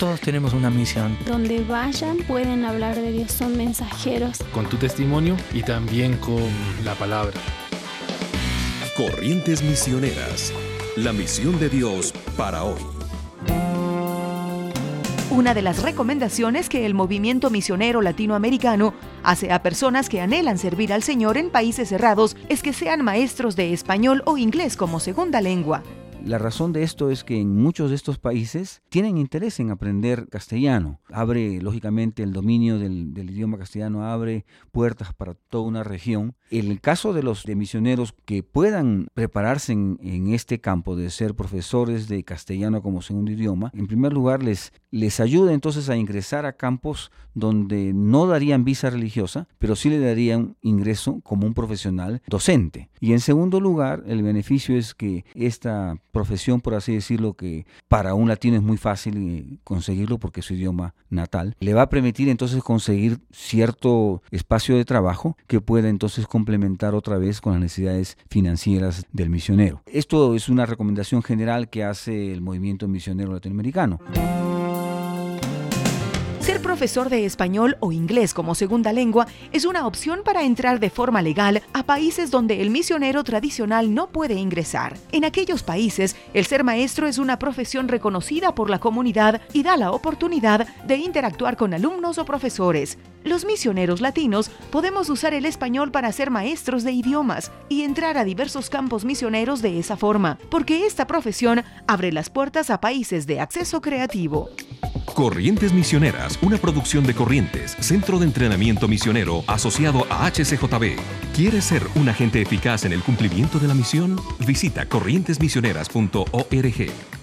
Todos tenemos una misión. Donde vayan pueden hablar de Dios, son mensajeros. Con tu testimonio y también con la palabra. Corrientes Misioneras, la misión de Dios para hoy. Una de las recomendaciones que el movimiento misionero latinoamericano hace a personas que anhelan servir al Señor en países cerrados es que sean maestros de español o inglés como segunda lengua. La razón de esto es que en muchos de estos países tienen interés en aprender castellano. Abre, lógicamente, el dominio del, idioma castellano, abre puertas para toda una región. En el caso de los de misioneros que puedan prepararse en, en, este campo de ser profesores de castellano como segundo idioma, en primer lugar les, les ayuda entonces a ingresar a campos donde no darían visa religiosa, pero sí le darían ingreso como un profesional docente. Y en segundo lugar, el beneficio es que esta profesión, por así decirlo, que para un latino es muy fácil eh, conseguirlo porque su idioma natal, le va a permitir entonces conseguir cierto espacio de trabajo que pueda entonces complementar otra vez con las necesidades financieras del misionero. Esto es una recomendación general que hace el movimiento misionero latinoamericano profesor de español o inglés como segunda lengua es una opción para entrar de forma legal a países donde el misionero tradicional no puede ingresar. En aquellos países, el ser maestro es una profesión reconocida por la comunidad y da la oportunidad de interactuar con alumnos o profesores. Los misioneros latinos podemos usar el español para ser maestros de idiomas y entrar a diversos campos misioneros de esa forma, porque esta profesión abre las puertas a países de acceso creativo. Corrientes Misioneras, una producción de Corrientes, Centro de Entrenamiento Misionero asociado a HCJB. ¿Quieres ser un agente eficaz en el cumplimiento de la misión? Visita corrientesmisioneras.org.